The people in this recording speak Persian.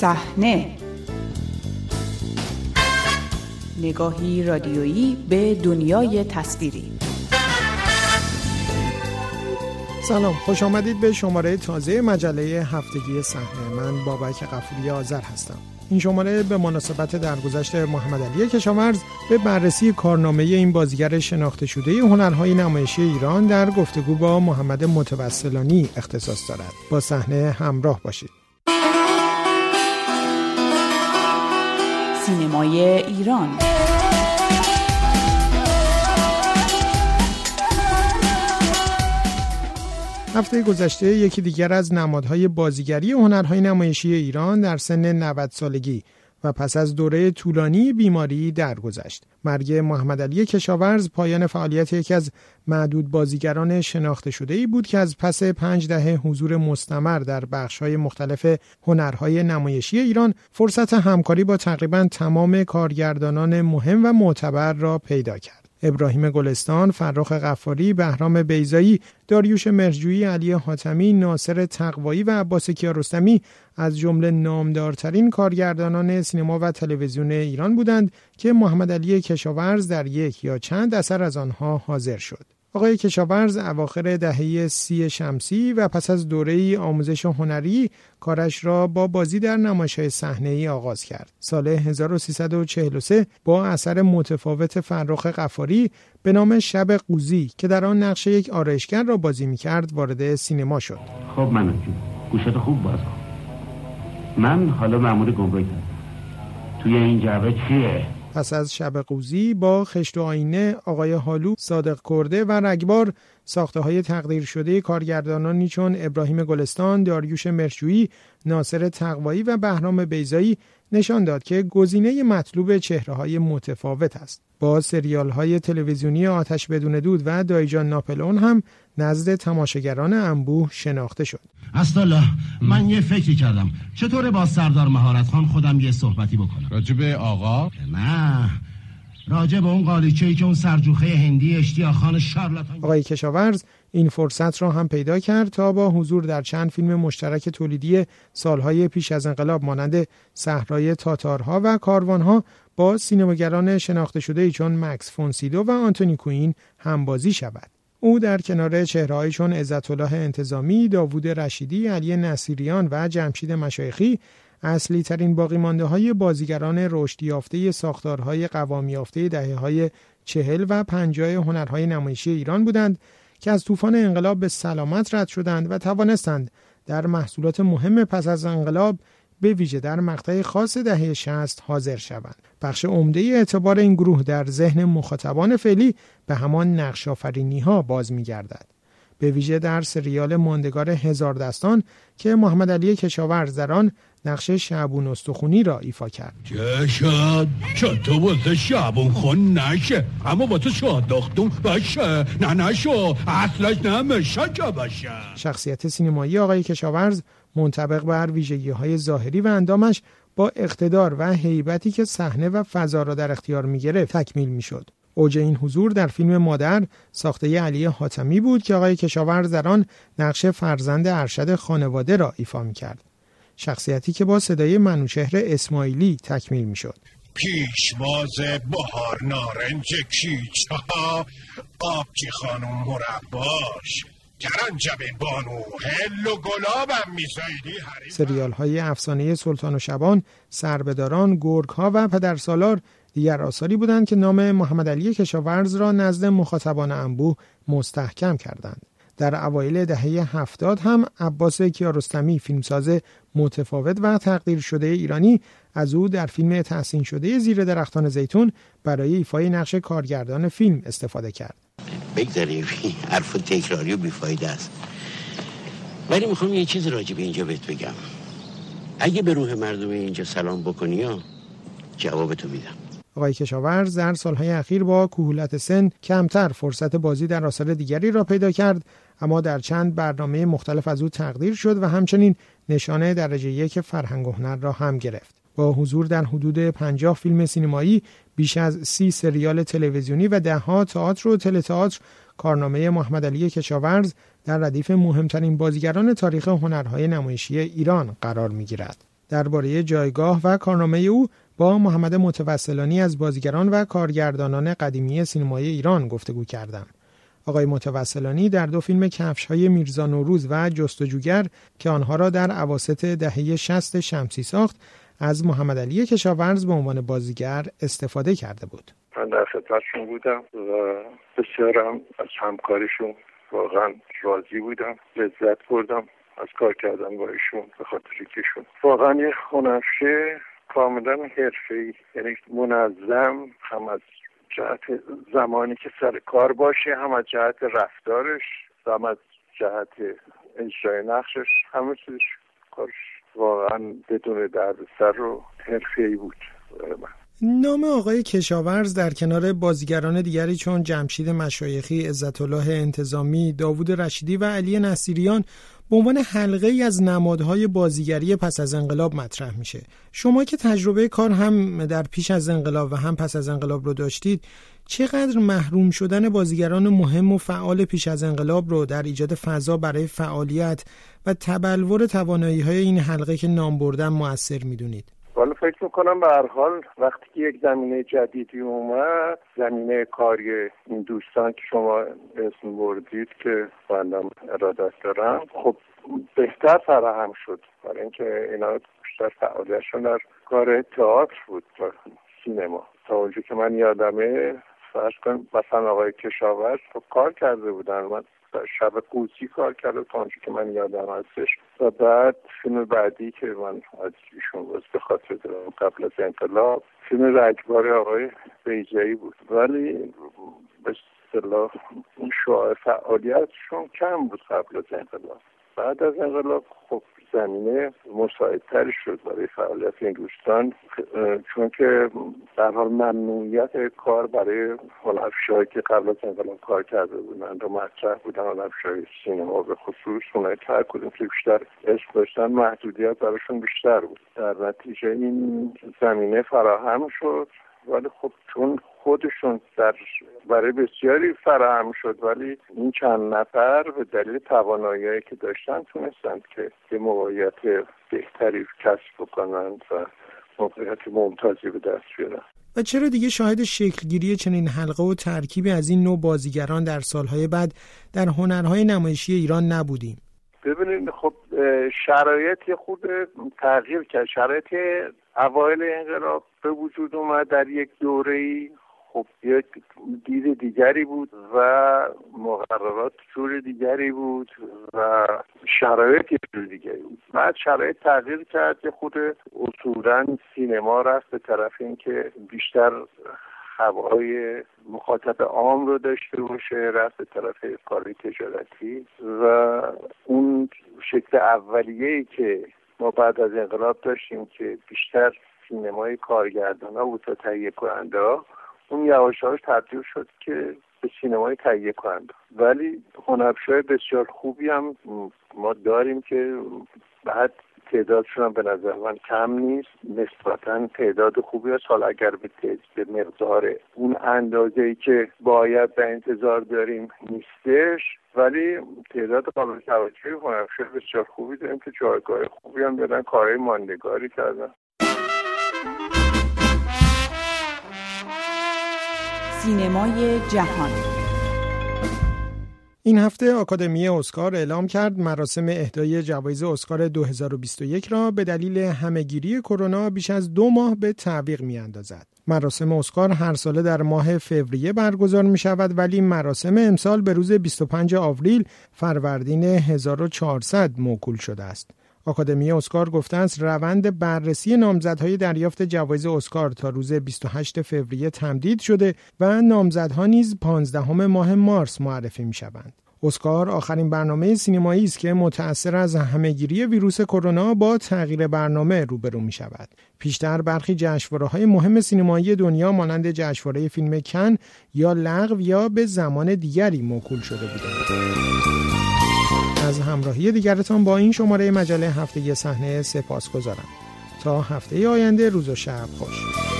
صحنه. نگاهی رادیویی به دنیای تصویری. سلام خوش آمدید به شماره تازه مجله هفتگی صحنه. من بابک قفوری آذر هستم. این شماره به مناسبت درگذشت محمد علی کشاورز به بررسی کارنامه این بازیگر شناخته شده هنرهای نمایشی ایران در گفتگو با محمد متوسلانی اختصاص دارد. با صحنه همراه باشید. سینمای ایران. هفته گذشته یکی دیگر از نمادهای بازیگری هنرهای نمایشی ایران در سن 90 سالگی. و پس از دوره طولانی بیماری درگذشت. مرگ محمد علی کشاورز پایان فعالیت یکی از معدود بازیگران شناخته شده ای بود که از پس پنج دهه حضور مستمر در بخش‌های مختلف هنرهای نمایشی ایران فرصت همکاری با تقریبا تمام کارگردانان مهم و معتبر را پیدا کرد. ابراهیم گلستان، فرخ غفاری، بهرام بیزایی، داریوش مرجویی، علی حاتمی، ناصر تقوایی و عباس کیارستمی از جمله نامدارترین کارگردانان سینما و تلویزیون ایران بودند که محمد علی کشاورز در یک یا چند اثر از آنها حاضر شد. آقای کشاورز اواخر دهه سی شمسی و پس از دوره آموزش هنری کارش را با بازی در نمایش‌های صحنه‌ای آغاز کرد. سال 1343 با اثر متفاوت فرخ قفاری به نام شب قوزی که در آن نقش یک آرایشگر را بازی می‌کرد وارد سینما شد. خب من گوشت خوب باز کن. من حالا مأمور گمرک توی این جعبه چیه؟ پس از شب قوزی با خشت و آینه آقای حالو صادق کرده و رگبار ساخته های تقدیر شده کارگردانانی چون ابراهیم گلستان، داریوش مرشویی، ناصر تقوایی و بهرام بیزایی نشان داد که گزینه مطلوب چهره های متفاوت است. با سریال های تلویزیونی آتش بدون دود و دایجان ناپلون هم نزد تماشاگران انبوه شناخته شد. الله من یه فکری کردم چطور با سردار مهارت خان خودم یه صحبتی بکنم راجب آقا؟ نه راجع به اون قالیچه ای که اون سرجوخه هندی اشتیا خان شارلاتان آقای کشاورز این فرصت را هم پیدا کرد تا با حضور در چند فیلم مشترک تولیدی سالهای پیش از انقلاب مانند صحرای تاتارها و کاروانها با سینماگران شناخته شده چون مکس فونسیدو و آنتونی کوین همبازی شود. او در کنار چهرههایی چون عزت الله انتظامی، داوود رشیدی، علی نصیریان و جمشید مشایخی اصلی ترین باقی مانده های بازیگران رشد یافته ساختارهای قوام یافته دهه های چهل و پنجاه هنرهای نمایشی ایران بودند که از طوفان انقلاب به سلامت رد شدند و توانستند در محصولات مهم پس از انقلاب به ویژه در مقطع خاص دهه 60 حاضر شوند. بخش عمده اعتبار این گروه در ذهن مخاطبان فعلی به همان نقش ها باز می‌گردد. به ویژه در سریال ماندگار هزار دستان که محمد علی کشاورز در آن نقش شعبون استخونی را ایفا کرد. شد تو واسه شعبون خون نشه؟ اما با تو شادختون باشه. نه نشو. اصلش نمیشه که باشه. شخصیت سینمایی آقای کشاورز منطبق بر ویژگی های ظاهری و اندامش با اقتدار و حیبتی که صحنه و فضا را در اختیار می گرفت تکمیل می شد. اوج این حضور در فیلم مادر ساخته علی حاتمی بود که آقای کشاورز در آن نقش فرزند ارشد خانواده را ایفا می کرد. شخصیتی که با صدای منوچهر اسماعیلی تکمیل می شد. پیشواز بهار نارنج کیچا آبجی خانم مرباش بانو هل و گلابم سریال های افسانه سلطان و شبان سربداران گرگ ها و پدرسالار دیگر آثاری بودند که نام محمد علی کشاورز را نزد مخاطبان انبوه مستحکم کردند در اوایل دهه هفتاد هم عباس کیارستمی فیلمساز متفاوت و تقدیر شده ایرانی از او در فیلم تحسین شده زیر درختان زیتون برای ایفای نقش کارگردان فیلم استفاده کرد. بگذاریم. حرف تکراری و بیفایده است. ولی می‌خوام یه چیز راجع به اینجا بهت بگم. اگه به روح مردم اینجا سلام بکنی یا جوابتو میدم. آقای کشاورز در سالهای اخیر با کهولت سن کمتر فرصت بازی در آثار دیگری را پیدا کرد اما در چند برنامه مختلف از او تقدیر شد و همچنین نشانه درجه یک فرهنگ و هنر را هم گرفت. با حضور در حدود 50 فیلم سینمایی، بیش از سی سریال تلویزیونی و دهها تئاتر و تلتئاتر کارنامه محمد علی کشاورز در ردیف مهمترین بازیگران تاریخ هنرهای نمایشی ایران قرار می گیرد. درباره جایگاه و کارنامه او با محمد متوسلانی از بازیگران و کارگردانان قدیمی سینمای ایران گفتگو کردم. آقای متوسلانی در دو فیلم کفش های میرزا نوروز و جستجوگر که آنها را در عواست دهه 60 شمسی ساخت از محمد علی کشاورز به عنوان بازیگر استفاده کرده بود. من در خدمتشون بودم و بسیارم از همکاریشون واقعا راضی بودم لذت بردم از کار کردن با ایشون به خاطر کشون واقعا یه هنرشه کاملا حرفه‌ای. یعنی منظم هم از جهت زمانی که سر کار باشه هم از جهت رفتارش هم از جهت اجرای نقشش همه چیزش کارش واقعا بدون درد سر رو حرفه‌ای بود. نام آقای کشاورز در کنار بازیگران دیگری چون جمشید مشایخی، عزت الله انتظامی، داوود رشیدی و علی نصیریان به عنوان حلقه ای از نمادهای بازیگری پس از انقلاب مطرح میشه. شما که تجربه کار هم در پیش از انقلاب و هم پس از انقلاب رو داشتید چقدر محروم شدن بازیگران مهم و فعال پیش از انقلاب رو در ایجاد فضا برای فعالیت و تبلور توانایی های این حلقه که نام بردن موثر می‌دونید؟ حالا فکر می‌کنم به هر حال وقتی که یک زمینه جدیدی اومد زمینه کاری این دوستان که شما اسم بردید که بندم ارادت دارم خب بهتر فراهم شد. برای اینکه اینا بیشتر فعالیتشون در کار تئاتر بود و سینما. تا اونجا که من یادمه فرض کن مثلا آقای کشاورز خب کار کرده بودن. من شب قوسی کار کرده تا که من یادم هستش. و بعد فیلم بعدی که من از ایشون باز به خاطر دارم قبل از انقلاب. فیلم رجبار آقای بیجایی بود. ولی به اصطلاح اون شعاع فعالیتشون کم بود قبل از انقلاب. بعد از انقلاب خب زمینه مساعدتری شد برای فعالیت این دوستان چون که در حال ممنوعیت کار برای هنرفشایی که قبل از انقلاب کار کرده بودن و مطرح بودن هنرفشای سینما به خصوص اونایی که کدوم که بیشتر اسم داشتن محدودیت براشون بیشتر بود. در نتیجه این زمینه فراهم شد. ولی خب چون خودشون در برای بسیاری فراهم شد ولی این چند نفر به دلیل توانایی که داشتن تونستند که یه موقعیت بهتری کسب بکنند و موقعیت ممتازی به دست بیارن. و چرا دیگه شاهد شکلگیری چنین حلقه و ترکیبی از این نوع بازیگران در سالهای بعد در هنرهای نمایشی ایران نبودیم؟ ببینید خب شرایط خود تغییر کرد. شرایط اوایل انقلاب به وجود اومد در یک دوره ای خب یک دید دیگری بود و مقررات جور دیگری بود و شرایط جور دیگری بود. بعد شرایط تغییر کرد که خود اصولا سینما رفت به طرف اینکه بیشتر هوای مخاطب عام رو داشته باشه رفت به طرف کاری تجارتی و اون شکل اولیه که ما بعد از انقلاب داشتیم که بیشتر سینمای کارگردان ها بود تا تهیه کننده اون یواش تبدیل شد که به سینمای تهیه کننده ولی هنرپیشههای بسیار خوبی هم ما داریم که بعد تعدادشون هم به نظر من کم نیست. نسبتا تعداد خوبی هست حالا اگر به, به مقدار اون اندازه ای که باید به انتظار داریم نیستش. ولی تعداد قابل توجهی هنرپیشه بسیار خوبی داریم که جایگاه خوبی هم دارن. کارهای ماندگاری کردن. سینمای جهان. این هفته آکادمی اسکار اعلام کرد مراسم اهدای جوایز اسکار 2021 را به دلیل همهگیری کرونا بیش از دو ماه به تعویق می اندازد. مراسم اسکار هر ساله در ماه فوریه برگزار می شود ولی مراسم امسال به روز 25 آوریل فروردین 1400 موکول شده است. آکادمی اسکار گفته است روند بررسی نامزدهای دریافت جوایز اسکار تا روز 28 فوریه تمدید شده و نامزدها نیز 15 ماه مارس معرفی می شوند. اسکار آخرین برنامه سینمایی است که متأثر از همهگیری ویروس کرونا با تغییر برنامه روبرو می شود. پیشتر برخی های مهم سینمایی دنیا مانند جشنواره فیلم کن یا لغو یا به زمان دیگری موکول شده بودند. از همراهی دیگرتان با این شماره مجله هفته صحنه سپاس گذارم تا هفته آینده روز و شب خوش.